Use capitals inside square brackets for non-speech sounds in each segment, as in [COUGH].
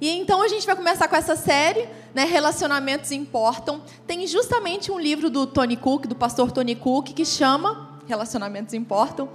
E então a gente vai começar com essa série, né, Relacionamentos Importam. Tem justamente um livro do Tony Cook, do pastor Tony Cook, que chama Relacionamentos Importam.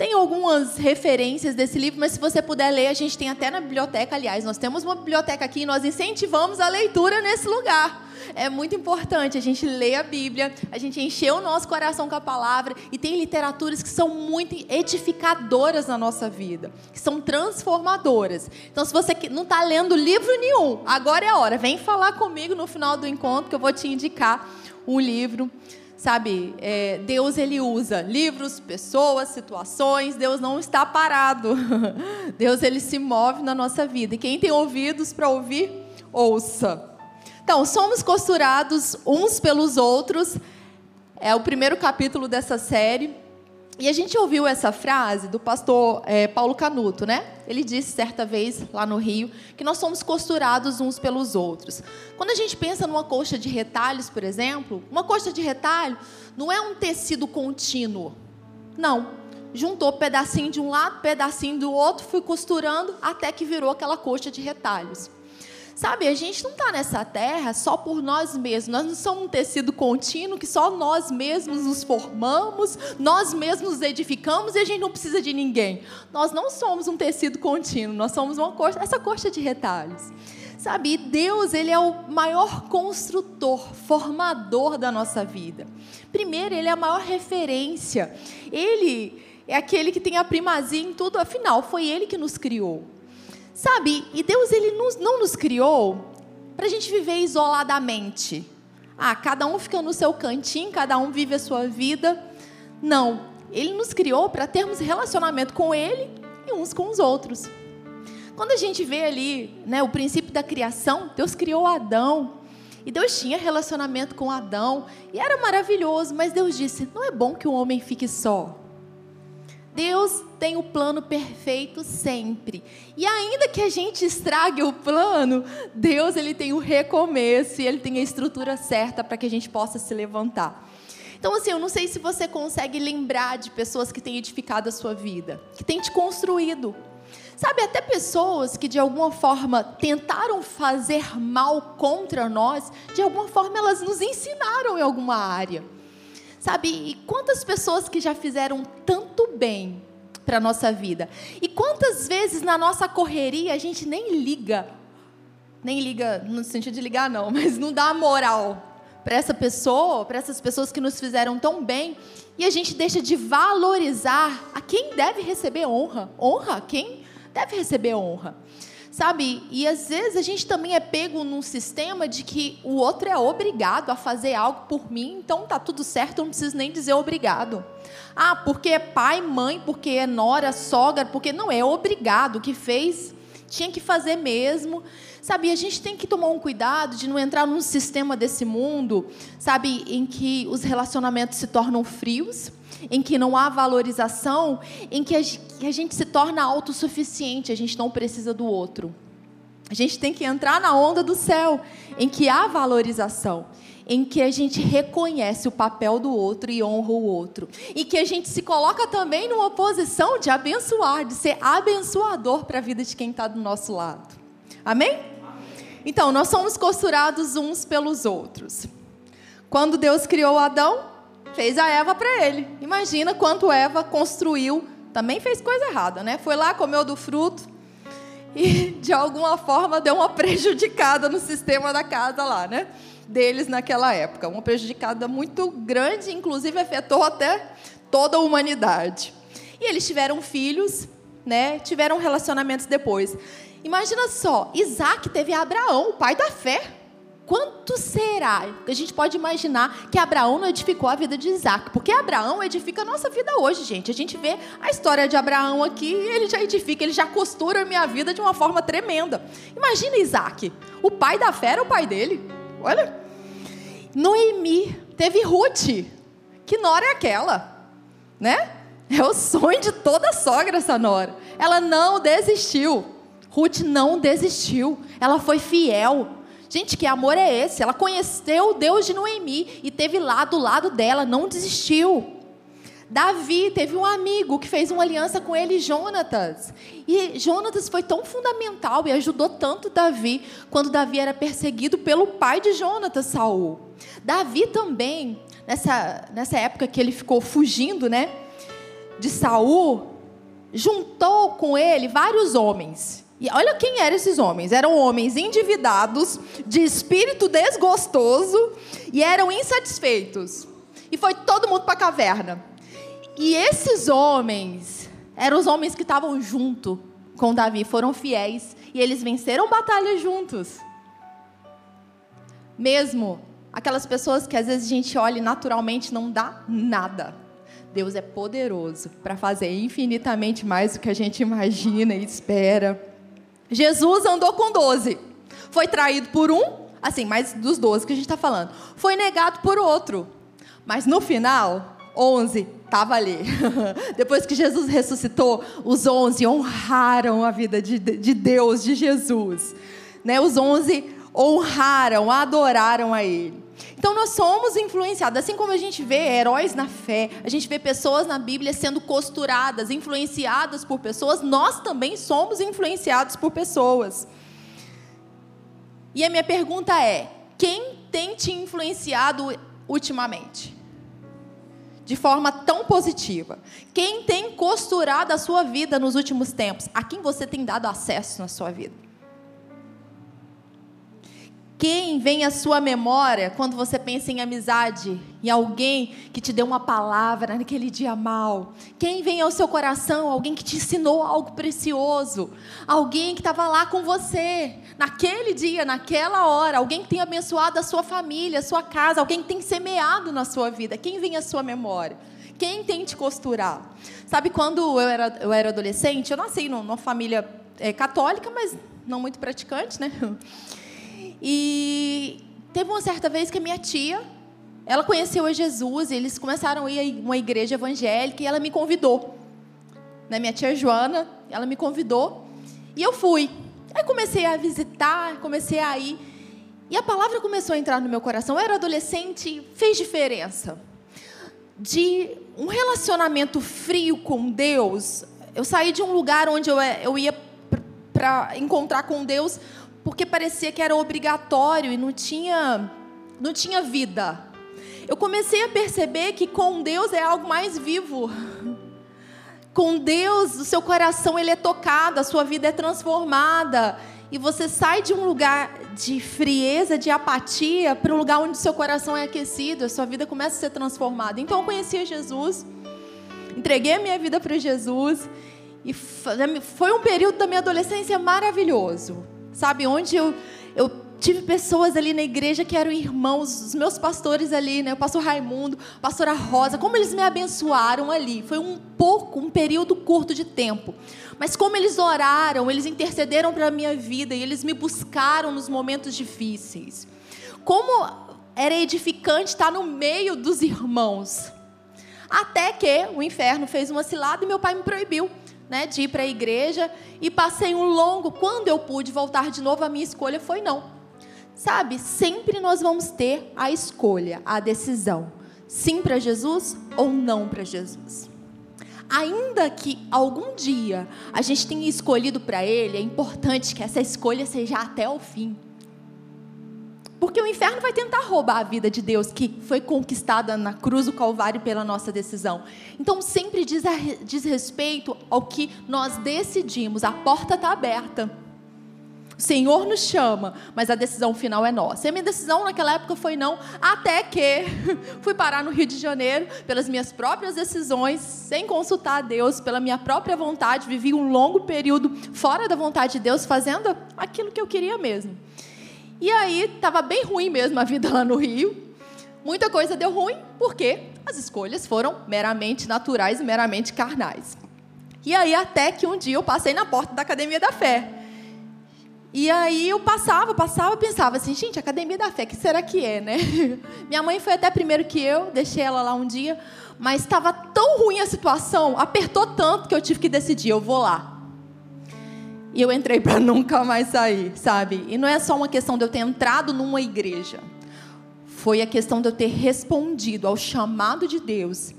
Tem algumas referências desse livro, mas se você puder ler, a gente tem até na biblioteca. Aliás, nós temos uma biblioteca aqui e nós incentivamos a leitura nesse lugar. É muito importante a gente ler a Bíblia, a gente encher o nosso coração com a palavra e tem literaturas que são muito edificadoras na nossa vida, que são transformadoras. Então, se você não está lendo livro nenhum, agora é a hora. Vem falar comigo no final do encontro que eu vou te indicar um livro sabe, é, Deus ele usa livros, pessoas, situações, Deus não está parado. [LAUGHS] Deus ele se move na nossa vida. E quem tem ouvidos para ouvir, ouça. Então, somos costurados uns pelos outros. É o primeiro capítulo dessa série. E a gente ouviu essa frase do pastor é, Paulo Canuto, né? Ele disse certa vez lá no Rio que nós somos costurados uns pelos outros. Quando a gente pensa numa coxa de retalhos, por exemplo, uma coxa de retalho não é um tecido contínuo. Não. Juntou pedacinho de um lado, pedacinho do outro, fui costurando até que virou aquela coxa de retalhos. Sabe, a gente não está nessa terra só por nós mesmos. Nós não somos um tecido contínuo que só nós mesmos nos formamos, nós mesmos nos edificamos e a gente não precisa de ninguém. Nós não somos um tecido contínuo, nós somos uma coxa, essa coxa de retalhos. Sabe, Deus, ele é o maior construtor, formador da nossa vida. Primeiro, ele é a maior referência. Ele é aquele que tem a primazia em tudo, afinal, foi ele que nos criou. Sabe, e Deus ele nos, não nos criou para a gente viver isoladamente. Ah, cada um fica no seu cantinho, cada um vive a sua vida. Não, Ele nos criou para termos relacionamento com Ele e uns com os outros. Quando a gente vê ali né, o princípio da criação, Deus criou Adão. E Deus tinha relacionamento com Adão. E era maravilhoso, mas Deus disse: não é bom que o homem fique só. Deus tem o plano perfeito sempre. E ainda que a gente estrague o plano, Deus ele tem o recomeço e ele tem a estrutura certa para que a gente possa se levantar. Então, assim, eu não sei se você consegue lembrar de pessoas que têm edificado a sua vida, que têm te construído. Sabe, até pessoas que de alguma forma tentaram fazer mal contra nós, de alguma forma elas nos ensinaram em alguma área. Sabe, e quantas pessoas que já fizeram tanto bem para a nossa vida? E quantas vezes na nossa correria a gente nem liga, nem liga no sentido de ligar, não, [LAUGHS] mas não dá moral para essa pessoa, para essas pessoas que nos fizeram tão bem, e a gente deixa de valorizar a quem deve receber honra. Honra? Quem deve receber honra? Sabe? E às vezes a gente também é pego num sistema de que o outro é obrigado a fazer algo por mim, então tá tudo certo, eu não preciso nem dizer obrigado. Ah, porque é pai, mãe, porque é nora, sogra, porque não é obrigado, que fez tinha que fazer mesmo. Sabe, a gente tem que tomar um cuidado de não entrar num sistema desse mundo, sabe, em que os relacionamentos se tornam frios, em que não há valorização, em que a gente se torna autossuficiente, a gente não precisa do outro. A gente tem que entrar na onda do céu, em que há valorização, em que a gente reconhece o papel do outro e honra o outro, e que a gente se coloca também numa posição de abençoar, de ser abençoador para a vida de quem está do nosso lado. Amém? Então, nós somos costurados uns pelos outros. Quando Deus criou Adão, fez a Eva para ele. Imagina quanto Eva construiu, também fez coisa errada, né? Foi lá, comeu do fruto e [LAUGHS] de alguma forma deu uma prejudicada no sistema da casa lá, né? Deles naquela época. Uma prejudicada muito grande, inclusive afetou até toda a humanidade. E eles tiveram filhos, né? Tiveram relacionamentos depois. Imagina só, Isaac teve Abraão, o pai da fé. Quanto será? A gente pode imaginar que Abraão não edificou a vida de Isaac, porque Abraão edifica a nossa vida hoje, gente. A gente vê a história de Abraão aqui, ele já edifica, ele já costura a minha vida de uma forma tremenda. Imagina Isaac, o pai da fé era o pai dele. Olha. Noemi teve Ruth. Que nora é aquela? Né? É o sonho de toda sogra essa nora. Ela não desistiu. Ruth não desistiu. Ela foi fiel. Gente, que amor é esse? Ela conheceu o Deus de Noemi e teve lá do lado dela, não desistiu. Davi teve um amigo que fez uma aliança com ele, Jonatas. E Jonatas foi tão fundamental e ajudou tanto Davi quando Davi era perseguido pelo pai de Jonatas, Saul. Davi também, nessa, nessa época que ele ficou fugindo, né, de Saul, juntou com ele vários homens. E olha quem eram esses homens. Eram homens endividados, de espírito desgostoso e eram insatisfeitos. E foi todo mundo para a caverna. E esses homens eram os homens que estavam junto com Davi, foram fiéis e eles venceram batalhas juntos. Mesmo aquelas pessoas que às vezes a gente olha e naturalmente não dá nada. Deus é poderoso para fazer infinitamente mais do que a gente imagina e espera. Jesus andou com doze, foi traído por um, assim, mais dos doze que a gente está falando, foi negado por outro, mas no final, onze estava ali. [LAUGHS] Depois que Jesus ressuscitou, os onze honraram a vida de, de Deus, de Jesus. Né? Os onze honraram, adoraram a Ele. Então nós somos influenciados, assim como a gente vê heróis na fé, a gente vê pessoas na Bíblia sendo costuradas, influenciadas por pessoas, nós também somos influenciados por pessoas. E a minha pergunta é: quem tem te influenciado ultimamente? de forma tão positiva? Quem tem costurado a sua vida nos últimos tempos? A quem você tem dado acesso na sua vida? Quem vem à sua memória quando você pensa em amizade, em alguém que te deu uma palavra naquele dia mal? Quem vem ao seu coração? Alguém que te ensinou algo precioso? Alguém que estava lá com você naquele dia, naquela hora? Alguém que tem abençoado a sua família, a sua casa? Alguém que tem semeado na sua vida? Quem vem à sua memória? Quem tem te costurar? Sabe quando eu era, eu era adolescente? Eu nasci numa família é, católica, mas não muito praticante, né? [LAUGHS] E teve uma certa vez que a minha tia, ela conheceu a Jesus, e eles começaram a ir a uma igreja evangélica e ela me convidou. Né, minha tia Joana, ela me convidou e eu fui. Aí comecei a visitar, comecei a ir. E a palavra começou a entrar no meu coração. Eu era adolescente, fez diferença. De um relacionamento frio com Deus, eu saí de um lugar onde eu, eu ia para encontrar com Deus porque parecia que era obrigatório e não tinha, não tinha vida. Eu comecei a perceber que com Deus é algo mais vivo. Com Deus, o seu coração ele é tocado, a sua vida é transformada e você sai de um lugar de frieza, de apatia, para um lugar onde seu coração é aquecido, a sua vida começa a ser transformada. Então eu conheci Jesus, entreguei a minha vida para Jesus e foi um período da minha adolescência maravilhoso sabe? Onde eu, eu tive pessoas ali na igreja que eram irmãos, os meus pastores ali, né? O pastor Raimundo, a pastora Rosa, como eles me abençoaram ali. Foi um pouco, um período curto de tempo. Mas como eles oraram, eles intercederam para a minha vida e eles me buscaram nos momentos difíceis. Como era edificante estar no meio dos irmãos. Até que o inferno fez uma cilada e meu pai me proibiu né, de ir para a igreja e passei um longo. Quando eu pude voltar de novo, a minha escolha foi não. Sabe, sempre nós vamos ter a escolha, a decisão: sim para Jesus ou não para Jesus. Ainda que algum dia a gente tenha escolhido para Ele, é importante que essa escolha seja até o fim. Porque o inferno vai tentar roubar a vida de Deus, que foi conquistada na cruz do Calvário pela nossa decisão. Então, sempre diz, a, diz respeito ao que nós decidimos. A porta está aberta. O Senhor nos chama, mas a decisão final é nossa. E a minha decisão naquela época foi não, até que [LAUGHS] fui parar no Rio de Janeiro pelas minhas próprias decisões, sem consultar a Deus, pela minha própria vontade. Vivi um longo período fora da vontade de Deus, fazendo aquilo que eu queria mesmo. E aí estava bem ruim mesmo a vida lá no Rio. Muita coisa deu ruim porque as escolhas foram meramente naturais e meramente carnais. E aí até que um dia eu passei na porta da Academia da Fé. E aí eu passava, passava, pensava assim, gente, Academia da Fé, que será que é, né? [LAUGHS] Minha mãe foi até primeiro que eu, deixei ela lá um dia, mas estava tão ruim a situação, apertou tanto que eu tive que decidir, eu vou lá. E eu entrei para [LAUGHS] nunca mais sair, sabe? E não é só uma questão de eu ter entrado numa igreja. Foi a questão de eu ter respondido ao chamado de Deus,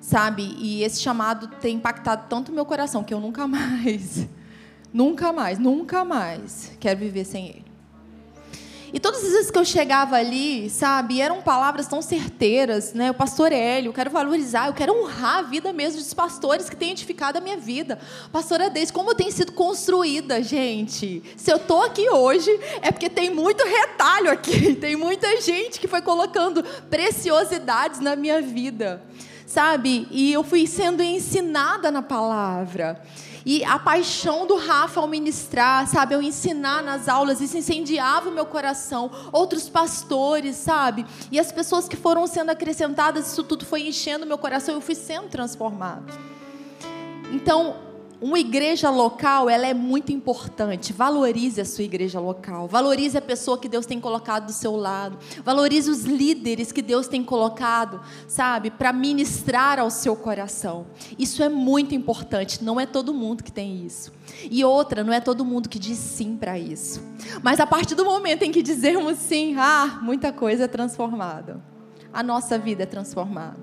sabe? E esse chamado tem impactado tanto meu coração que eu nunca [LAUGHS] mais, nunca mais, nunca mais quero viver sem Ele. E todas as vezes que eu chegava ali, sabe, eram palavras tão certeiras, né? O pastor Hélio, eu quero valorizar, eu quero honrar a vida mesmo dos pastores que têm edificado a minha vida. Pastora Deise, como tem sido construída, gente. Se eu estou aqui hoje, é porque tem muito retalho aqui, [LAUGHS] tem muita gente que foi colocando preciosidades na minha vida, sabe? E eu fui sendo ensinada na palavra. E a paixão do Rafa ao ministrar, sabe, ao ensinar nas aulas, isso incendiava o meu coração. Outros pastores, sabe? E as pessoas que foram sendo acrescentadas, isso tudo foi enchendo o meu coração eu fui sendo transformado. Então, uma igreja local, ela é muito importante. Valorize a sua igreja local. Valorize a pessoa que Deus tem colocado do seu lado. Valorize os líderes que Deus tem colocado, sabe, para ministrar ao seu coração. Isso é muito importante. Não é todo mundo que tem isso. E outra, não é todo mundo que diz sim para isso. Mas a partir do momento em que dizermos sim, ah, muita coisa é transformada. A nossa vida é transformada.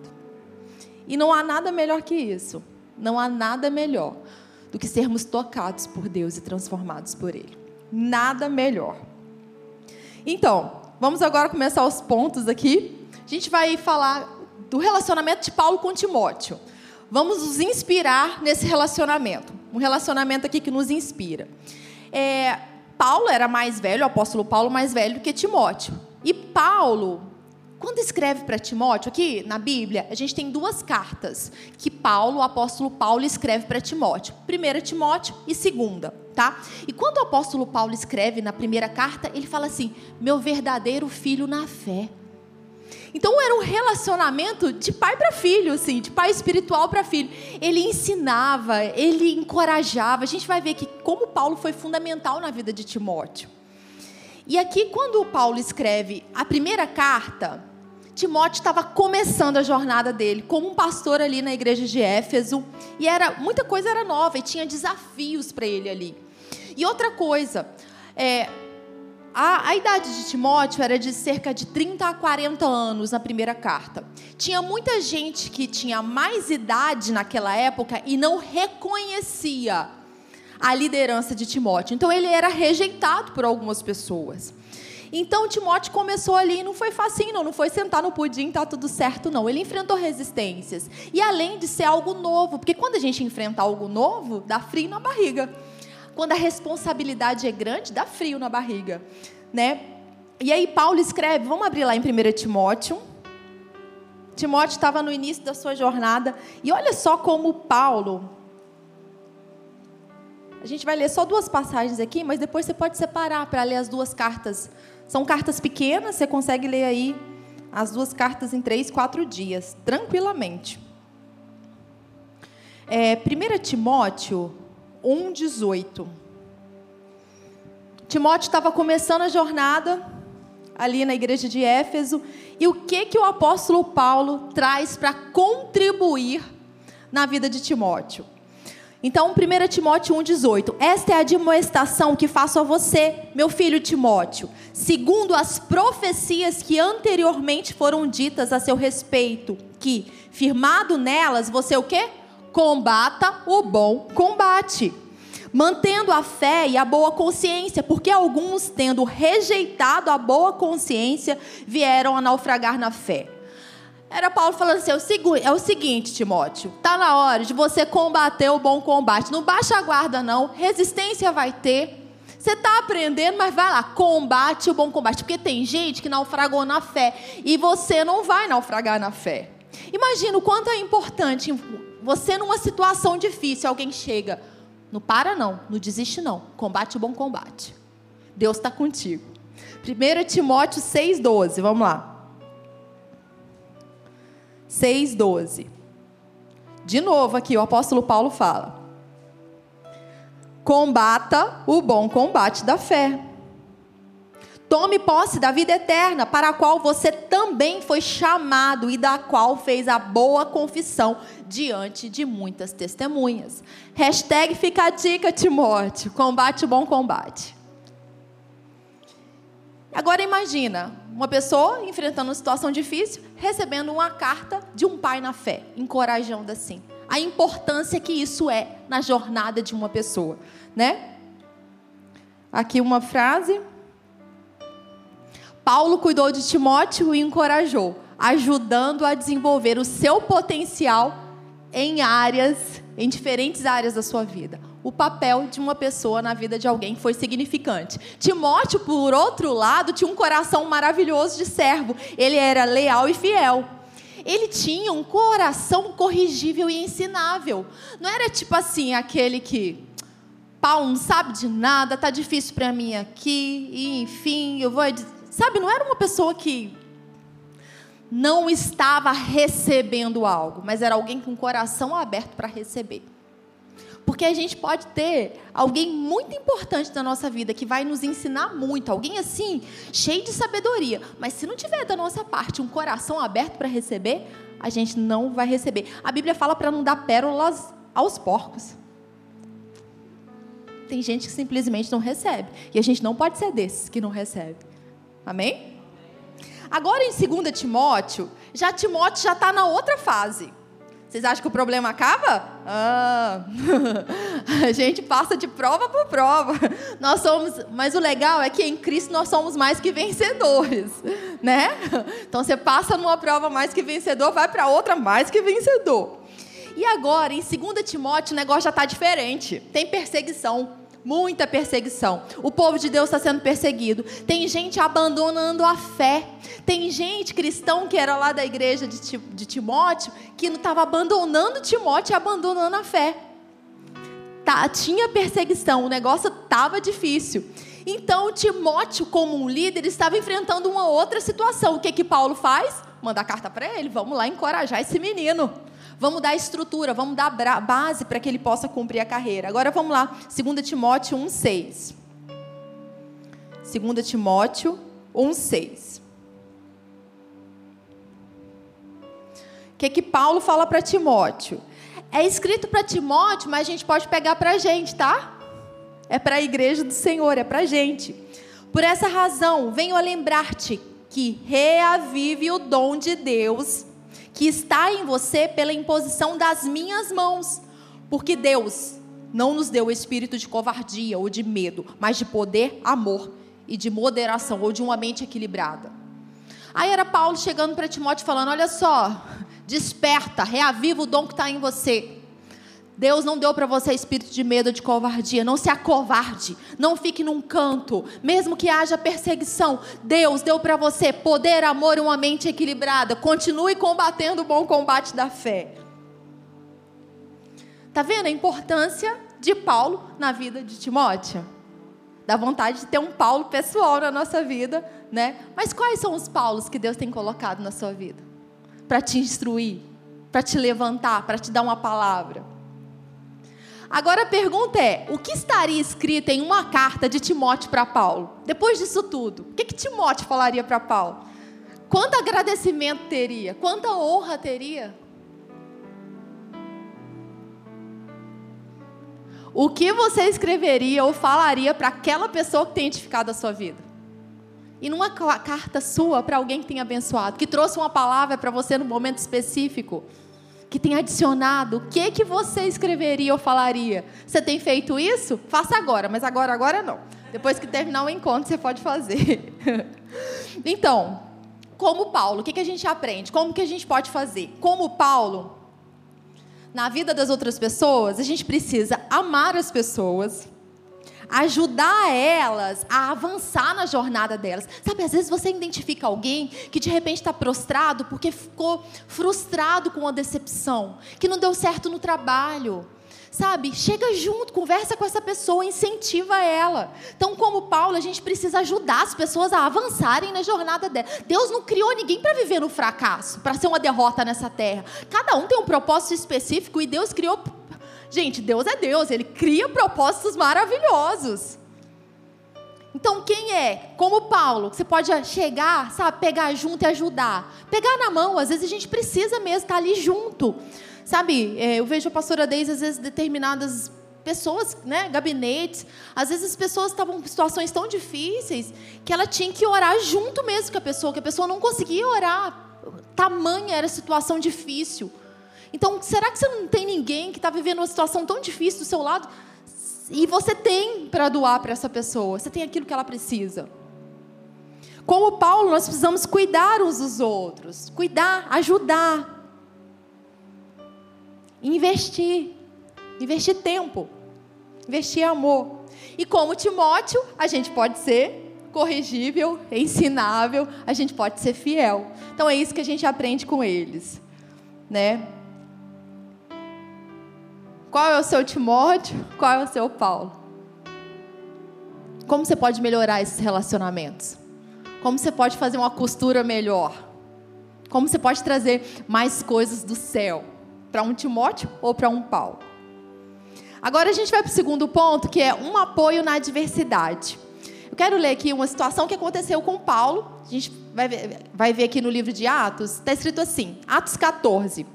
E não há nada melhor que isso. Não há nada melhor do que sermos tocados por Deus e transformados por Ele. Nada melhor. Então, vamos agora começar os pontos aqui. A gente vai falar do relacionamento de Paulo com Timóteo. Vamos nos inspirar nesse relacionamento. Um relacionamento aqui que nos inspira. É, Paulo era mais velho, o apóstolo Paulo mais velho que Timóteo. E Paulo quando escreve para Timóteo, aqui na Bíblia, a gente tem duas cartas que Paulo, o apóstolo Paulo, escreve para Timóteo. Primeira Timóteo e segunda, tá? E quando o apóstolo Paulo escreve na primeira carta, ele fala assim: meu verdadeiro filho na fé. Então era um relacionamento de pai para filho, assim, de pai espiritual para filho. Ele ensinava, ele encorajava. A gente vai ver que como Paulo foi fundamental na vida de Timóteo. E aqui, quando Paulo escreve a primeira carta, Timóteo estava começando a jornada dele como um pastor ali na igreja de Éfeso e era muita coisa era nova e tinha desafios para ele ali. E outra coisa, é, a, a, idade de Timóteo era de cerca de 30 a 40 anos na primeira carta. Tinha muita gente que tinha mais idade naquela época e não reconhecia a liderança de Timóteo. Então ele era rejeitado por algumas pessoas. Então Timóteo começou ali e não foi facinho, não, não foi sentar no pudim, tá tudo certo, não. Ele enfrentou resistências. E além de ser algo novo, porque quando a gente enfrenta algo novo, dá frio na barriga. Quando a responsabilidade é grande, dá frio na barriga, né? E aí Paulo escreve, vamos abrir lá em 1 Timóteo. Timóteo estava no início da sua jornada, e olha só como Paulo a gente vai ler só duas passagens aqui, mas depois você pode separar para ler as duas cartas são cartas pequenas, você consegue ler aí as duas cartas em três, quatro dias, tranquilamente. É, 1 Timóteo 1,18. Timóteo estava começando a jornada ali na igreja de Éfeso. E o que, que o apóstolo Paulo traz para contribuir na vida de Timóteo? Então, 1 Timóteo 1,18. Esta é a admoestação que faço a você, meu filho Timóteo, segundo as profecias que anteriormente foram ditas a seu respeito, que, firmado nelas, você o quê? Combata o bom combate. Mantendo a fé e a boa consciência, porque alguns, tendo rejeitado a boa consciência, vieram a naufragar na fé. Era Paulo falando assim: é o seguinte, Timóteo, tá na hora de você combater o bom combate. Não baixa a guarda, não. Resistência vai ter. Você está aprendendo, mas vai lá, combate o bom combate. Porque tem gente que naufragou na fé. E você não vai naufragar na fé. Imagina o quanto é importante você, numa situação difícil, alguém chega. Não para, não. Não desiste, não. Combate o bom combate. Deus está contigo. 1 Timóteo 6,12. Vamos lá. 6,12. De novo aqui, o apóstolo Paulo fala: combata o bom combate da fé. Tome posse da vida eterna, para a qual você também foi chamado e da qual fez a boa confissão diante de muitas testemunhas. Hashtag fica a dica, Timóteo. Combate o bom combate. Agora imagina, uma pessoa enfrentando uma situação difícil, recebendo uma carta de um pai na fé, encorajando assim. A importância que isso é na jornada de uma pessoa, né? Aqui uma frase. Paulo cuidou de Timóteo e encorajou, ajudando a desenvolver o seu potencial em áreas, em diferentes áreas da sua vida o papel de uma pessoa na vida de alguém foi significante. Timóteo, por outro lado, tinha um coração maravilhoso de servo. Ele era leal e fiel. Ele tinha um coração corrigível e ensinável. Não era tipo assim, aquele que Paulo não sabe de nada, tá difícil para mim aqui, e enfim, eu vou, sabe, não era uma pessoa que não estava recebendo algo, mas era alguém com o coração aberto para receber. Porque a gente pode ter alguém muito importante na nossa vida que vai nos ensinar muito, alguém assim, cheio de sabedoria, mas se não tiver da nossa parte um coração aberto para receber, a gente não vai receber. A Bíblia fala para não dar pérolas aos porcos. Tem gente que simplesmente não recebe, e a gente não pode ser desses que não recebe. Amém? Agora em 2 Timóteo, já Timóteo já está na outra fase. Vocês acham que o problema acaba? Ah, [LAUGHS] a gente passa de prova por prova. Nós somos, mas o legal é que em Cristo nós somos mais que vencedores, né? Então você passa numa prova mais que vencedor, vai para outra mais que vencedor. E agora, em 2 Timóteo, o negócio já está diferente. Tem perseguição muita perseguição. O povo de Deus está sendo perseguido. Tem gente abandonando a fé. Tem gente cristão que era lá da igreja de, de Timóteo que não estava abandonando Timóteo e abandonando a fé. Tá, tinha perseguição, o negócio estava difícil. Então Timóteo, como um líder, estava enfrentando uma outra situação. O que que Paulo faz? Manda carta para ele. Vamos lá encorajar esse menino. Vamos dar estrutura, vamos dar base para que ele possa cumprir a carreira. Agora vamos lá, 2 Timóteo 1,6. 2 Timóteo 1,6. O que, que Paulo fala para Timóteo? É escrito para Timóteo, mas a gente pode pegar para a gente, tá? É para a igreja do Senhor, é para a gente. Por essa razão, venho a lembrar-te que reavive o dom de Deus que está em você pela imposição das minhas mãos. Porque Deus não nos deu o espírito de covardia ou de medo, mas de poder, amor e de moderação ou de uma mente equilibrada. Aí era Paulo chegando para Timóteo falando: Olha só, desperta, reaviva o dom que está em você. Deus não deu para você espírito de medo, de covardia. Não se acovarde. Não fique num canto. Mesmo que haja perseguição, Deus deu para você poder, amor e uma mente equilibrada. Continue combatendo o bom combate da fé. Tá vendo a importância de Paulo na vida de Timóteo? Dá vontade de ter um Paulo pessoal na nossa vida, né? Mas quais são os Paulos que Deus tem colocado na sua vida? Para te instruir, para te levantar, para te dar uma palavra. Agora a pergunta é: o que estaria escrito em uma carta de Timóteo para Paulo? Depois disso tudo, o que, que Timóteo falaria para Paulo? Quanto agradecimento teria? Quanta honra teria? O que você escreveria ou falaria para aquela pessoa que tem edificado a sua vida? E numa carta sua para alguém que tem abençoado, que trouxe uma palavra para você no momento específico que tem adicionado, o que que você escreveria ou falaria? Você tem feito isso? Faça agora, mas agora, agora não. Depois que terminar o encontro, você pode fazer. [LAUGHS] então, como Paulo, o que, que a gente aprende? Como que a gente pode fazer? Como Paulo, na vida das outras pessoas, a gente precisa amar as pessoas, ajudar elas a avançar na jornada delas. Sabe, às vezes você identifica alguém que de repente está prostrado porque ficou frustrado com uma decepção, que não deu certo no trabalho. Sabe, chega junto, conversa com essa pessoa, incentiva ela. Então, como Paulo, a gente precisa ajudar as pessoas a avançarem na jornada dela. Deus não criou ninguém para viver no fracasso, para ser uma derrota nessa terra. Cada um tem um propósito específico e Deus criou Gente, Deus é Deus, ele cria propósitos maravilhosos. Então, quem é? Como Paulo, você pode chegar, sabe, pegar junto e ajudar. Pegar na mão, às vezes a gente precisa mesmo estar ali junto. Sabe, é, eu vejo a pastora Deise, às vezes, determinadas pessoas, né, gabinetes. Às vezes as pessoas estavam em situações tão difíceis que ela tinha que orar junto mesmo com a pessoa, que a pessoa não conseguia orar. Tamanha era a situação difícil. Então, será que você não tem ninguém que está vivendo uma situação tão difícil do seu lado e você tem para doar para essa pessoa? Você tem aquilo que ela precisa. Como Paulo, nós precisamos cuidar uns dos outros, cuidar, ajudar, investir, investir tempo, investir amor. E como Timóteo, a gente pode ser corrigível, ensinável, a gente pode ser fiel. Então é isso que a gente aprende com eles, né? Qual é o seu Timóteo? Qual é o seu Paulo? Como você pode melhorar esses relacionamentos? Como você pode fazer uma costura melhor? Como você pode trazer mais coisas do céu para um Timóteo ou para um Paulo? Agora a gente vai para o segundo ponto, que é um apoio na adversidade. Eu quero ler aqui uma situação que aconteceu com Paulo. A gente vai ver, vai ver aqui no livro de Atos. Está escrito assim: Atos 14,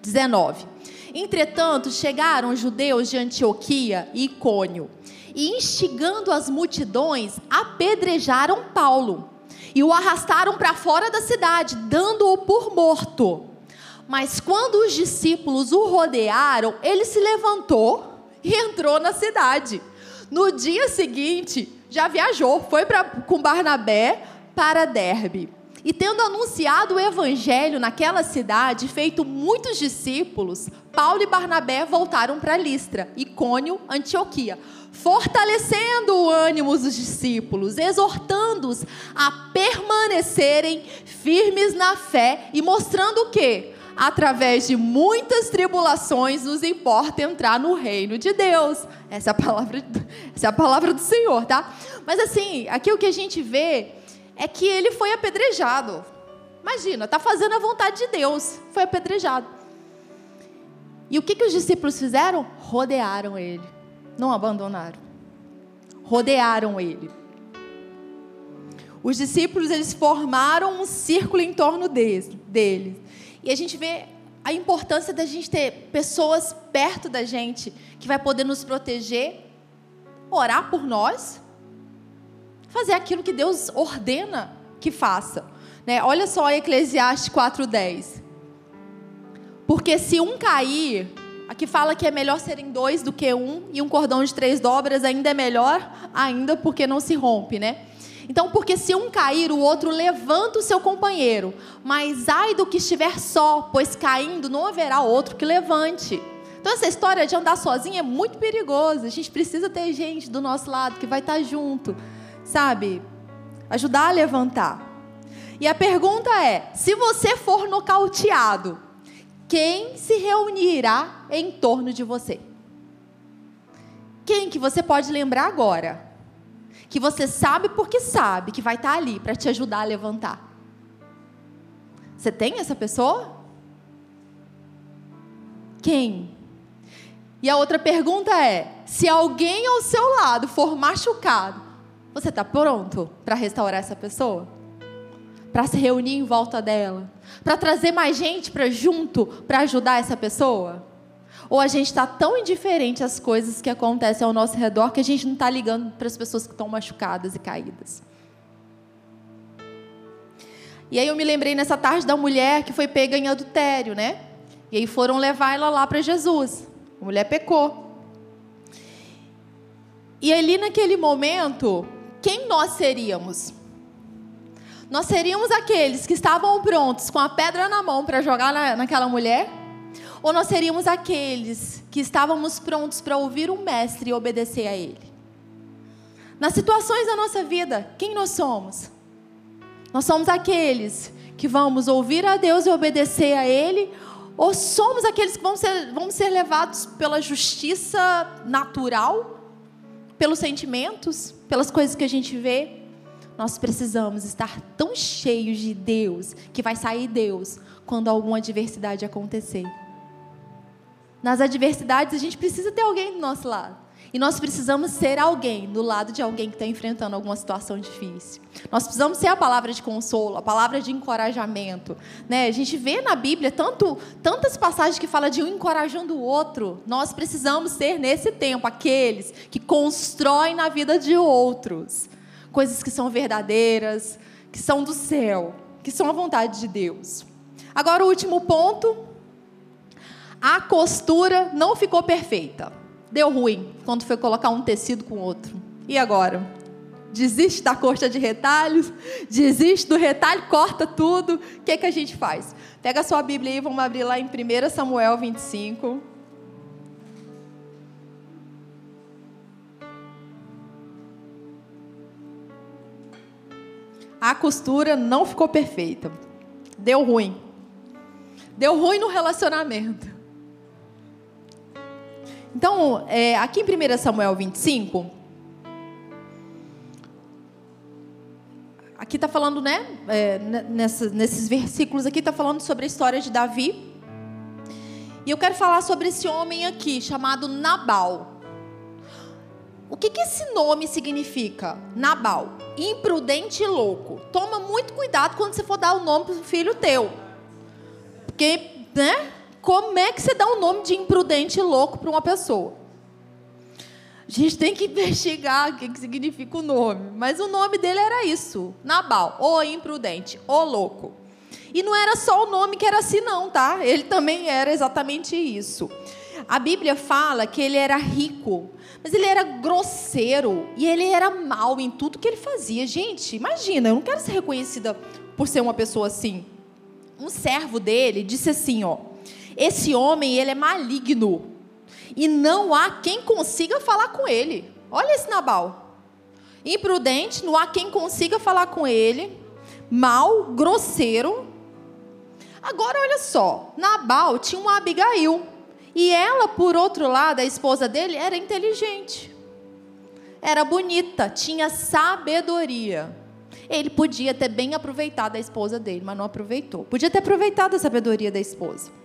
19. Entretanto, chegaram os judeus de Antioquia e Icônio, e instigando as multidões, apedrejaram Paulo e o arrastaram para fora da cidade, dando-o por morto. Mas quando os discípulos o rodearam, ele se levantou e entrou na cidade. No dia seguinte, já viajou, foi pra, com Barnabé para Derbe. E tendo anunciado o evangelho naquela cidade, feito muitos discípulos, Paulo e Barnabé voltaram para Listra, Icônio, Antioquia, fortalecendo o ânimo dos discípulos, exortando-os a permanecerem firmes na fé e mostrando o quê? Através de muitas tribulações nos importa entrar no reino de Deus. Essa é a palavra, essa é a palavra do Senhor, tá? Mas assim, aqui o que a gente vê é que ele foi apedrejado. Imagina, está fazendo a vontade de Deus, foi apedrejado. E o que, que os discípulos fizeram? Rodearam ele, não abandonaram. Rodearam ele. Os discípulos eles formaram um círculo em torno dele. E a gente vê a importância da gente ter pessoas perto da gente que vai poder nos proteger, orar por nós fazer aquilo que Deus ordena que faça. Né? Olha só Eclesiastes 4,10. Porque se um cair, aqui fala que é melhor serem dois do que um, e um cordão de três dobras ainda é melhor, ainda porque não se rompe, né? Então, porque se um cair, o outro levanta o seu companheiro. Mas ai do que estiver só, pois caindo não haverá outro que levante. Então, essa história de andar sozinho é muito perigosa. A gente precisa ter gente do nosso lado que vai estar junto sabe? Ajudar a levantar. E a pergunta é: se você for nocauteado, quem se reunirá em torno de você? Quem que você pode lembrar agora? Que você sabe porque sabe que vai estar ali para te ajudar a levantar. Você tem essa pessoa? Quem? E a outra pergunta é: se alguém ao seu lado for machucado, você está pronto para restaurar essa pessoa? Para se reunir em volta dela? Para trazer mais gente para junto para ajudar essa pessoa? Ou a gente está tão indiferente às coisas que acontecem ao nosso redor que a gente não está ligando para as pessoas que estão machucadas e caídas? E aí eu me lembrei nessa tarde da mulher que foi pega em adultério, né? E aí foram levar ela lá para Jesus. A mulher pecou. E ali naquele momento, quem nós seríamos? Nós seríamos aqueles que estavam prontos com a pedra na mão para jogar na, naquela mulher? Ou nós seríamos aqueles que estávamos prontos para ouvir o mestre e obedecer a ele? Nas situações da nossa vida, quem nós somos? Nós somos aqueles que vamos ouvir a Deus e obedecer a Ele, ou somos aqueles que vão ser, vão ser levados pela justiça natural, pelos sentimentos, pelas coisas que a gente vê. Nós precisamos estar tão cheios de Deus que vai sair Deus quando alguma adversidade acontecer. Nas adversidades, a gente precisa ter alguém do nosso lado. E nós precisamos ser alguém do lado de alguém que está enfrentando alguma situação difícil. Nós precisamos ser a palavra de consolo, a palavra de encorajamento. Né? A gente vê na Bíblia tanto, tantas passagens que falam de um encorajando o outro. Nós precisamos ser, nesse tempo, aqueles que constroem na vida de outros coisas que são verdadeiras, que são do céu, que são a vontade de Deus. Agora, o último ponto. A costura não ficou perfeita deu ruim quando foi colocar um tecido com outro. E agora? Desiste da coxa de retalhos, desiste do retalho, corta tudo. O que, que a gente faz? Pega a sua Bíblia aí, vamos abrir lá em 1 Samuel 25. A costura não ficou perfeita. Deu ruim. Deu ruim no relacionamento. Então, é, aqui em 1 Samuel 25, aqui está falando, né? É, nessa, nesses versículos aqui está falando sobre a história de Davi. E eu quero falar sobre esse homem aqui, chamado Nabal. O que, que esse nome significa? Nabal. Imprudente e louco. Toma muito cuidado quando você for dar o nome para o filho teu. Porque, né? Como é que você dá um nome de imprudente e louco para uma pessoa? A gente tem que [LAUGHS] investigar o que, que significa o nome. Mas o nome dele era isso: Nabal, o imprudente, o louco. E não era só o nome que era assim, não, tá? Ele também era exatamente isso. A Bíblia fala que ele era rico, mas ele era grosseiro e ele era mal em tudo que ele fazia. Gente, imagina, eu não quero ser reconhecida por ser uma pessoa assim. Um servo dele disse assim, ó: esse homem, ele é maligno. E não há quem consiga falar com ele. Olha esse Nabal. Imprudente, não há quem consiga falar com ele. Mal, grosseiro. Agora olha só, Nabal tinha uma Abigail. E ela, por outro lado, a esposa dele, era inteligente. Era bonita, tinha sabedoria. Ele podia ter bem aproveitado a esposa dele, mas não aproveitou. Podia ter aproveitado a sabedoria da esposa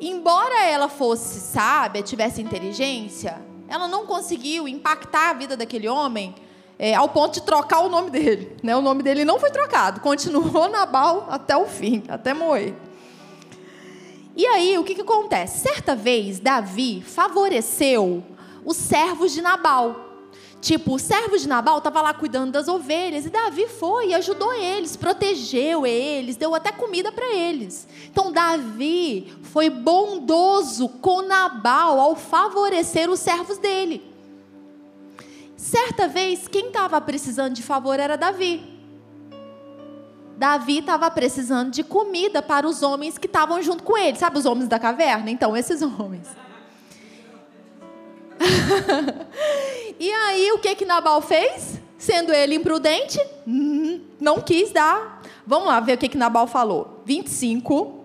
Embora ela fosse sábia, tivesse inteligência, ela não conseguiu impactar a vida daquele homem é, ao ponto de trocar o nome dele. [LAUGHS] Né? O nome dele não foi trocado, continuou Nabal até o fim, até morrer. E aí, o que, que acontece? Certa vez, Davi favoreceu os servos de Nabal. Tipo, o servo de Nabal estava lá cuidando das ovelhas e Davi foi e ajudou eles, protegeu eles, deu até comida para eles. Então, Davi foi bondoso com Nabal ao favorecer os servos dele. Certa vez, quem estava precisando de favor era Davi. Davi estava precisando de comida para os homens que estavam junto com ele. Sabe os homens da caverna? Então, esses [LAUGHS] homens. [LAUGHS] e aí, o que que Nabal fez? Sendo ele imprudente, hum, não quis dar. Vamos lá ver o que que Nabal falou. 25,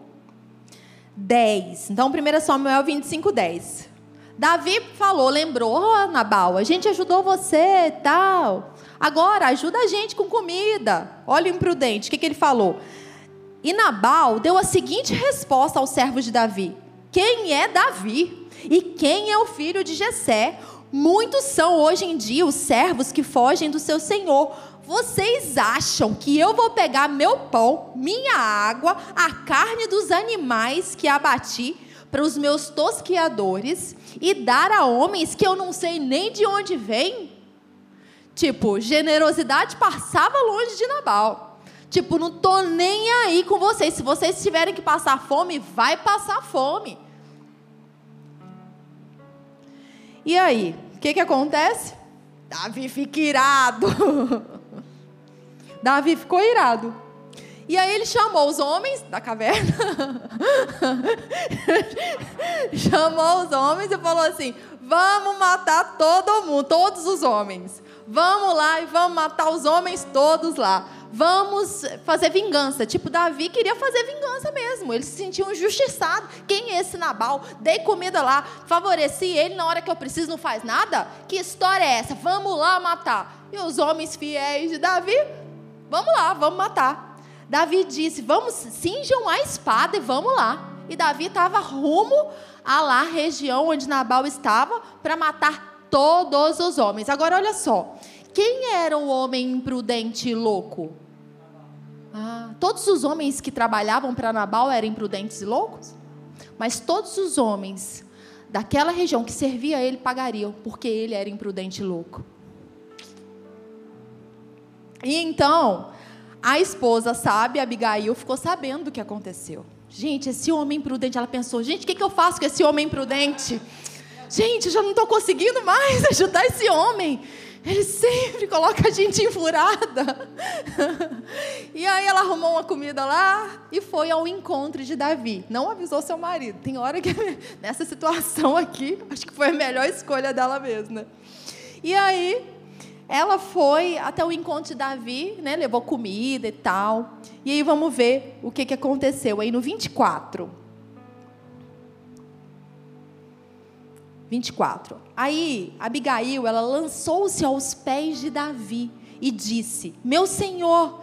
10. Então, 1 Samuel 25, 10. Davi falou, lembrou, oh, Nabal, a gente ajudou você tal. Agora, ajuda a gente com comida. Olha o imprudente, o que, que ele falou? E Nabal deu a seguinte resposta aos servos de Davi: Quem é Davi? E quem é o filho de Jessé? Muitos são hoje em dia os servos que fogem do seu senhor. Vocês acham que eu vou pegar meu pão, minha água, a carne dos animais que abati para os meus tosquiadores e dar a homens que eu não sei nem de onde vêm? Tipo, generosidade passava longe de Nabal. Tipo, não tô nem aí com vocês. Se vocês tiverem que passar fome, vai passar fome. E aí, o que, que acontece? Davi fica irado. [LAUGHS] Davi ficou irado. E aí ele chamou os homens da caverna. [LAUGHS] chamou os homens e falou assim: vamos matar todo mundo, todos os homens. Vamos lá e vamos matar os homens todos lá vamos fazer vingança. Tipo, Davi queria fazer vingança mesmo. Ele se sentia injustiçado. Quem é esse Nabal? Dei comida lá, favoreci ele na hora que eu preciso, não faz nada? Que história é essa? Vamos lá matar. E os homens fiéis de Davi, vamos lá, vamos matar. Davi disse: Vamos, cinjam a espada e vamos lá. E Davi estava rumo a lá região onde Nabal estava para matar todos os homens. Agora olha só, quem era o homem imprudente e louco? Ah, todos os homens que trabalhavam para Nabal eram imprudentes e loucos? Mas todos os homens daquela região que servia a ele pagariam, porque ele era imprudente e louco. E então, a esposa sabe, Abigail, ficou sabendo do que aconteceu. Gente, esse homem imprudente, ela pensou: gente, o que, que eu faço com esse homem imprudente? Gente, já não estou conseguindo mais [LAUGHS] ajudar esse homem. Ele sempre coloca a gente enfurada. [LAUGHS] e aí ela arrumou uma comida lá e foi ao encontro de Davi. Não avisou seu marido. Tem hora que [LAUGHS] nessa situação aqui, acho que foi a melhor escolha dela mesmo, né? E aí ela foi até o encontro de Davi, né? Levou comida e tal. E aí vamos ver o que, que aconteceu aí no 24. 24. Aí, Abigail, ela lançou-se aos pés de Davi e disse: Meu senhor,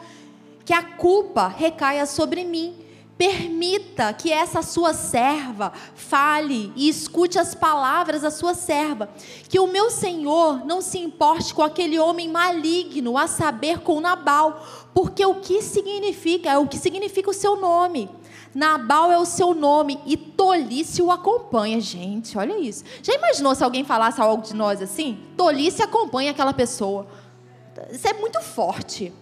que a culpa recaia sobre mim. Permita que essa sua serva fale e escute as palavras da sua serva. Que o meu senhor não se importe com aquele homem maligno, a saber, com Nabal, porque o que significa, é o que significa o seu nome. Nabal é o seu nome e tolice o acompanha. Gente, olha isso. Já imaginou se alguém falasse algo de nós assim? Tolice acompanha aquela pessoa. Isso é muito forte.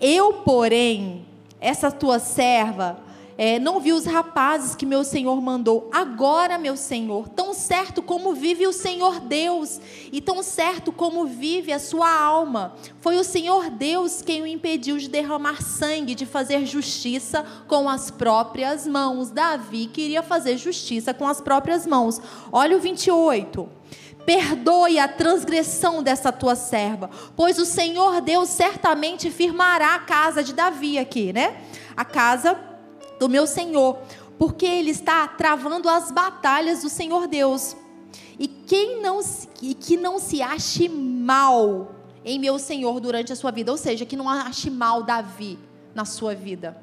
Eu, porém, essa tua serva, é, não vi os rapazes que meu Senhor mandou. Agora, meu Senhor, tão certo como vive o Senhor Deus, e tão certo como vive a sua alma, foi o Senhor Deus quem o impediu de derramar sangue, de fazer justiça com as próprias mãos. Davi queria fazer justiça com as próprias mãos. Olha o 28 perdoe a transgressão dessa tua serva, pois o Senhor Deus certamente firmará a casa de Davi aqui, né? A casa do meu Senhor, porque ele está travando as batalhas do Senhor Deus. E quem não e que não se ache mal em meu Senhor durante a sua vida, ou seja, que não ache mal Davi na sua vida.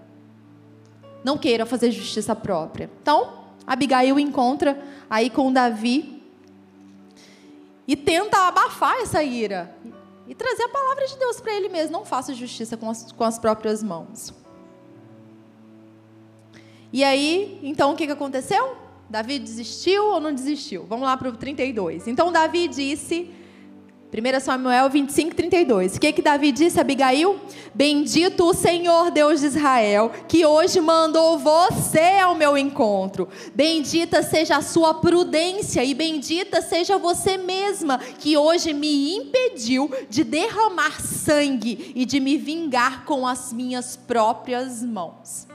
Não queira fazer justiça própria. Então, Abigail encontra aí com Davi e tenta abafar essa ira e trazer a palavra de Deus para ele mesmo. Não faça justiça com as, com as próprias mãos. E aí, então o que, que aconteceu? Davi desistiu ou não desistiu? Vamos lá para o 32. Então Davi disse, 1 Samuel 25, 32. O que, que Davi disse a Abigail? Bendito o Senhor Deus de Israel, que hoje mandou você ao meu encontro. Bendita seja a sua prudência e bendita seja você mesma, que hoje me impediu de derramar sangue e de me vingar com as minhas próprias mãos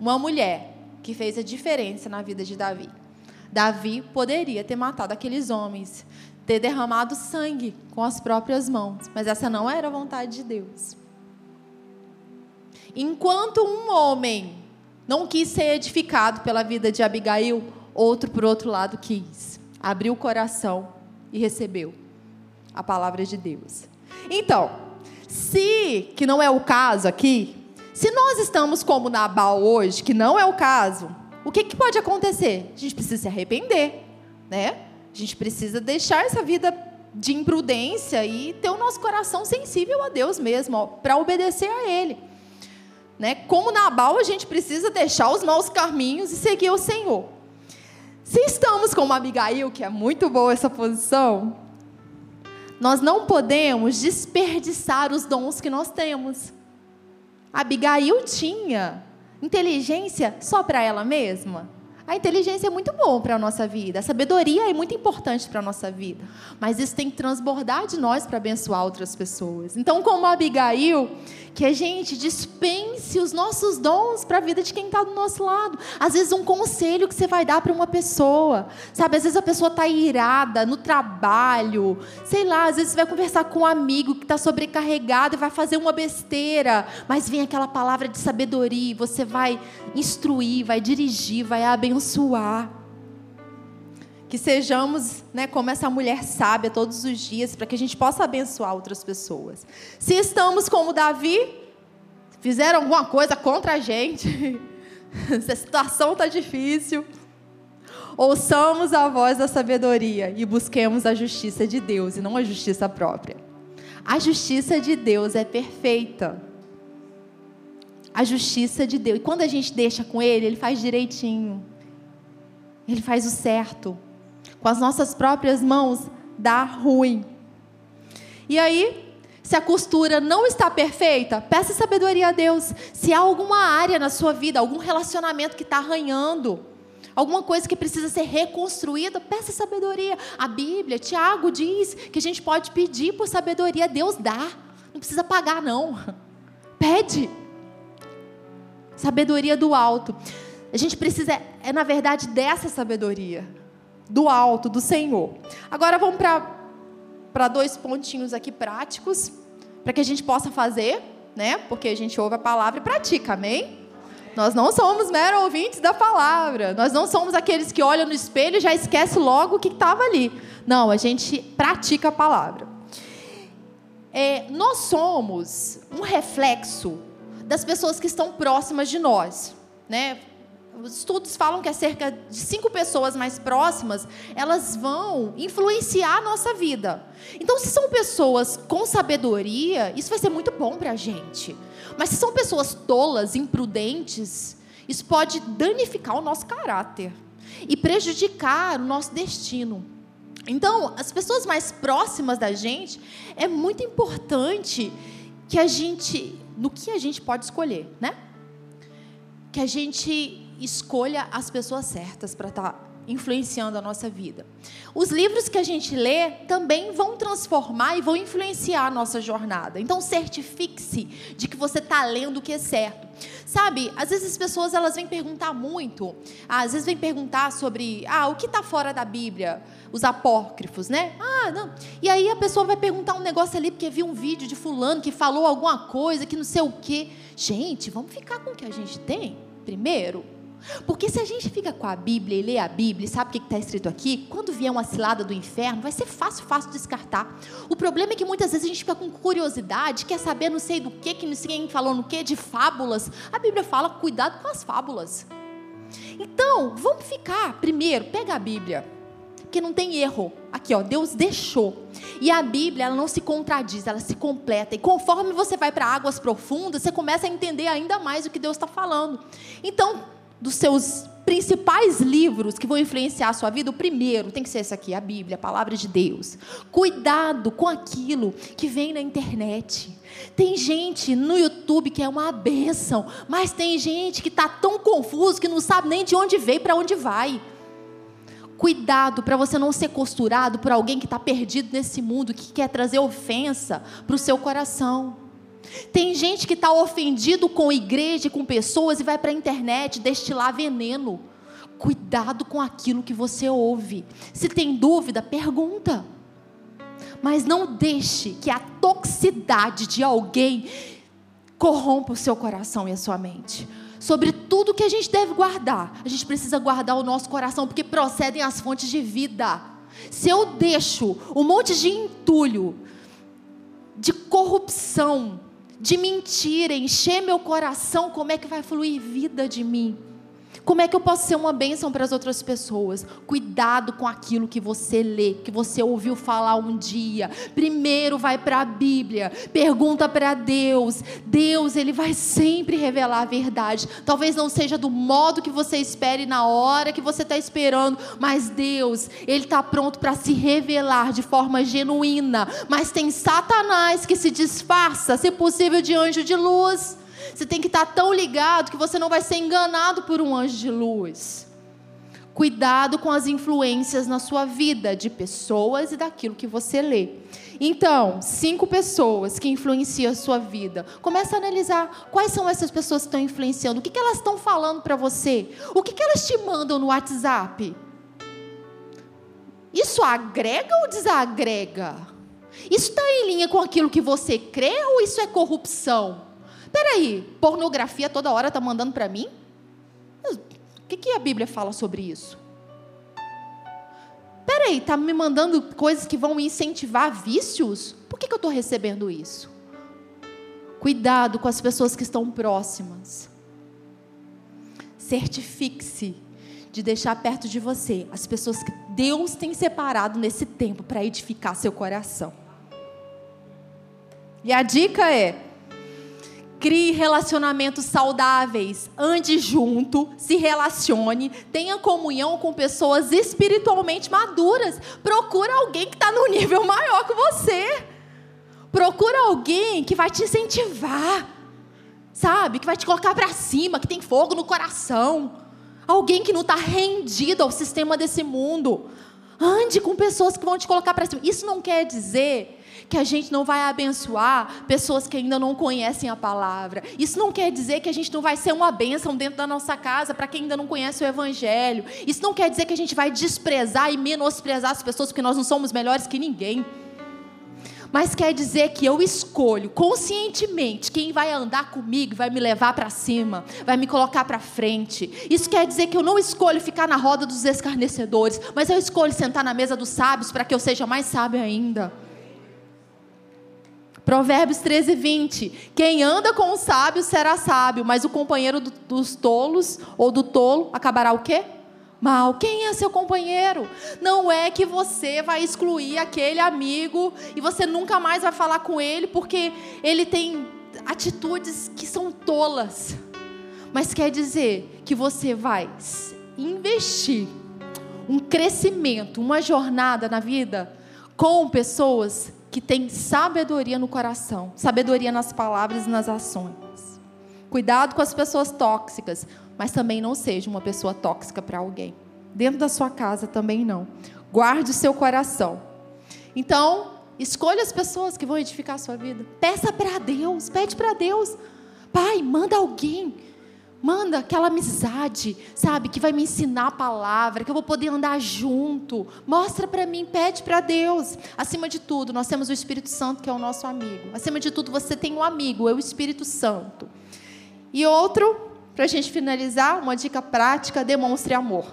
uma mulher que fez a diferença na vida de Davi. Davi poderia ter matado aqueles homens, ter derramado sangue com as próprias mãos, mas essa não era a vontade de Deus. Enquanto um homem não quis ser edificado pela vida de Abigail, outro, por outro lado, quis. Abriu o coração e recebeu a palavra de Deus. Então, se, que não é o caso aqui, se nós estamos como Nabal hoje, que não é o caso, o que, que pode acontecer? A gente precisa se arrepender, né? A gente precisa deixar essa vida de imprudência e ter o nosso coração sensível a Deus mesmo, para obedecer a Ele. Né? Como Nabal, a gente precisa deixar os maus caminhos e seguir o Senhor. Se estamos como Abigail, que é muito boa essa posição, nós não podemos desperdiçar os dons que nós temos. Abigail tinha inteligência só para ela mesma? A inteligência é muito bom para a nossa vida, a sabedoria é muito importante para a nossa vida, mas isso tem que transbordar de nós para abençoar outras pessoas. Então, como Abigail, que a gente dispense os nossos dons para a vida de quem está do nosso lado. Às vezes, um conselho que você vai dar para uma pessoa, sabe? Às vezes a pessoa está irada no trabalho, sei lá, às vezes você vai conversar com um amigo que está sobrecarregado e vai fazer uma besteira, mas vem aquela palavra de sabedoria, você vai instruir, vai dirigir, vai abençoar abençoar. Que sejamos né, como essa mulher sábia todos os dias, para que a gente possa abençoar outras pessoas. Se estamos como Davi, fizeram alguma coisa contra a gente, [LAUGHS] Se a situação está difícil, ouçamos a voz da sabedoria e busquemos a justiça de Deus e não a justiça própria. A justiça de Deus é perfeita. A justiça de Deus. E quando a gente deixa com Ele, Ele faz direitinho. Ele faz o certo. Com as nossas próprias mãos, dá ruim. E aí, se a costura não está perfeita, peça sabedoria a Deus. Se há alguma área na sua vida, algum relacionamento que está arranhando, alguma coisa que precisa ser reconstruída, peça sabedoria. A Bíblia, Tiago diz que a gente pode pedir por sabedoria, Deus dá. Não precisa pagar, não. [LAUGHS] Pede. Sabedoria do alto. A gente precisa, é na verdade, dessa sabedoria. Do alto, do Senhor. Agora vamos para dois pontinhos aqui práticos, para que a gente possa fazer, né? Porque a gente ouve a palavra e pratica, amém? Nós não somos meros ouvintes da palavra. Nós não somos aqueles que olham no espelho e já esquece logo o que estava ali. Não, a gente pratica a palavra. É, nós somos um reflexo das pessoas que estão próximas de nós. Né? Os estudos falam que é cerca de cinco pessoas mais próximas, elas vão influenciar a nossa vida. Então, se são pessoas com sabedoria, isso vai ser muito bom para a gente. Mas se são pessoas tolas, imprudentes, isso pode danificar o nosso caráter e prejudicar o nosso destino. Então, as pessoas mais próximas da gente, é muito importante que a gente no que a gente pode escolher, né? Que a gente escolha as pessoas certas para estar tá influenciando a nossa vida. Os livros que a gente lê também vão transformar e vão influenciar a nossa jornada. Então certifique-se de que você está lendo o que é certo. Sabe, às vezes as pessoas elas vêm perguntar muito, às vezes vêm perguntar sobre, ah, o que está fora da Bíblia? os apócrifos, né? Ah, não. E aí a pessoa vai perguntar um negócio ali porque viu um vídeo de fulano que falou alguma coisa que não sei o quê. Gente, vamos ficar com o que a gente tem primeiro. Porque se a gente fica com a Bíblia e lê a Bíblia e sabe o que está escrito aqui, quando vier uma cilada do inferno, vai ser fácil, fácil descartar. O problema é que muitas vezes a gente fica com curiosidade, quer saber não sei do que, que não sei quem falou no que, de fábulas. A Bíblia fala, cuidado com as fábulas. Então, vamos ficar, primeiro, pega a Bíblia porque não tem erro. Aqui, ó, Deus deixou. E a Bíblia, ela não se contradiz, ela se completa. E conforme você vai para águas profundas, você começa a entender ainda mais o que Deus está falando. Então, dos seus principais livros que vão influenciar a sua vida, o primeiro tem que ser esse aqui, a Bíblia, a palavra de Deus. Cuidado com aquilo que vem na internet. Tem gente no YouTube que é uma benção, mas tem gente que está tão confuso que não sabe nem de onde veio para onde vai. Cuidado para você não ser costurado por alguém que está perdido nesse mundo, que quer trazer ofensa para o seu coração. Tem gente que está ofendido com igreja, com pessoas e vai para a internet destilar veneno. Cuidado com aquilo que você ouve. Se tem dúvida, pergunta. Mas não deixe que a toxicidade de alguém corrompa o seu coração e a sua mente sobre tudo que a gente deve guardar. A gente precisa guardar o nosso coração, porque procedem as fontes de vida. Se eu deixo um monte de entulho, de corrupção, de mentira encher meu coração, como é que vai fluir vida de mim? Como é que eu posso ser uma bênção para as outras pessoas? Cuidado com aquilo que você lê, que você ouviu falar um dia. Primeiro vai para a Bíblia, pergunta para Deus. Deus, ele vai sempre revelar a verdade. Talvez não seja do modo que você espere na hora que você está esperando, mas Deus, ele está pronto para se revelar de forma genuína. Mas tem Satanás que se disfarça, se possível, de anjo de luz. Você tem que estar tão ligado que você não vai ser enganado por um anjo de luz. Cuidado com as influências na sua vida, de pessoas e daquilo que você lê. Então, cinco pessoas que influenciam a sua vida. Começa a analisar quais são essas pessoas que estão influenciando. O que, que elas estão falando para você? O que, que elas te mandam no WhatsApp? Isso agrega ou desagrega? Isso está em linha com aquilo que você crê ou isso é corrupção? Peraí, pornografia toda hora está mandando para mim? O que, que a Bíblia fala sobre isso? Peraí, está me mandando coisas que vão incentivar vícios? Por que, que eu estou recebendo isso? Cuidado com as pessoas que estão próximas. certifique-se de deixar perto de você as pessoas que Deus tem separado nesse tempo para edificar seu coração. E a dica é: crie relacionamentos saudáveis, ande junto, se relacione, tenha comunhão com pessoas espiritualmente maduras. Procura alguém que está no nível maior que você. Procura alguém que vai te incentivar, sabe? Que vai te colocar para cima, que tem fogo no coração. Alguém que não está rendido ao sistema desse mundo. Ande com pessoas que vão te colocar para cima. Isso não quer dizer que a gente não vai abençoar pessoas que ainda não conhecem a palavra. Isso não quer dizer que a gente não vai ser uma bênção dentro da nossa casa para quem ainda não conhece o Evangelho. Isso não quer dizer que a gente vai desprezar e menosprezar as pessoas porque nós não somos melhores que ninguém. Mas quer dizer que eu escolho conscientemente quem vai andar comigo, vai me levar para cima, vai me colocar para frente. Isso quer dizer que eu não escolho ficar na roda dos escarnecedores, mas eu escolho sentar na mesa dos sábios para que eu seja mais sábio ainda. Provérbios 13, 20. Quem anda com o sábio será sábio, mas o companheiro do, dos tolos ou do tolo acabará o quê? Mal. Quem é seu companheiro? Não é que você vai excluir aquele amigo e você nunca mais vai falar com ele porque ele tem atitudes que são tolas. Mas quer dizer que você vai investir um crescimento, uma jornada na vida com pessoas que tem sabedoria no coração, sabedoria nas palavras e nas ações. Cuidado com as pessoas tóxicas, mas também não seja uma pessoa tóxica para alguém. Dentro da sua casa também não. Guarde o seu coração. Então, escolha as pessoas que vão edificar a sua vida. Peça para Deus, pede para Deus. Pai, manda alguém Manda aquela amizade, sabe, que vai me ensinar a palavra, que eu vou poder andar junto. Mostra para mim, pede para Deus. Acima de tudo, nós temos o Espírito Santo que é o nosso amigo. Acima de tudo, você tem um amigo, é o Espírito Santo. E outro, para a gente finalizar, uma dica prática: demonstre amor.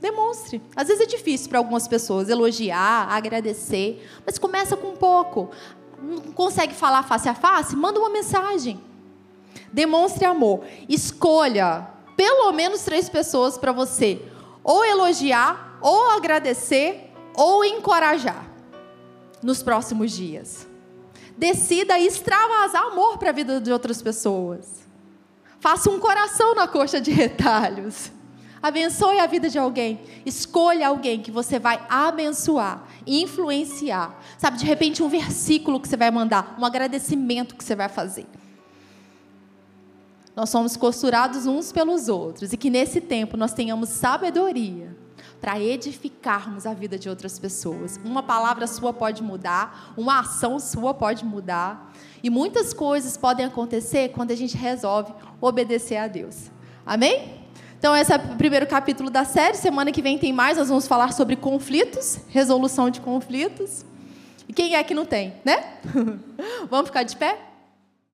Demonstre. Às vezes é difícil para algumas pessoas elogiar, agradecer, mas começa com um pouco. Não consegue falar face a face? Manda uma mensagem. Demonstre amor. Escolha pelo menos três pessoas para você ou elogiar, ou agradecer, ou encorajar nos próximos dias. Decida extravasar amor para a vida de outras pessoas. Faça um coração na coxa de retalhos. Abençoe a vida de alguém. Escolha alguém que você vai abençoar, influenciar. Sabe, de repente, um versículo que você vai mandar, um agradecimento que você vai fazer nós somos costurados uns pelos outros e que nesse tempo nós tenhamos sabedoria para edificarmos a vida de outras pessoas. Uma palavra sua pode mudar, uma ação sua pode mudar, e muitas coisas podem acontecer quando a gente resolve obedecer a Deus. Amém? Então, esse é o primeiro capítulo da série. Semana que vem tem mais. Nós vamos falar sobre conflitos, resolução de conflitos. E quem é que não tem, né? [LAUGHS] vamos ficar de pé?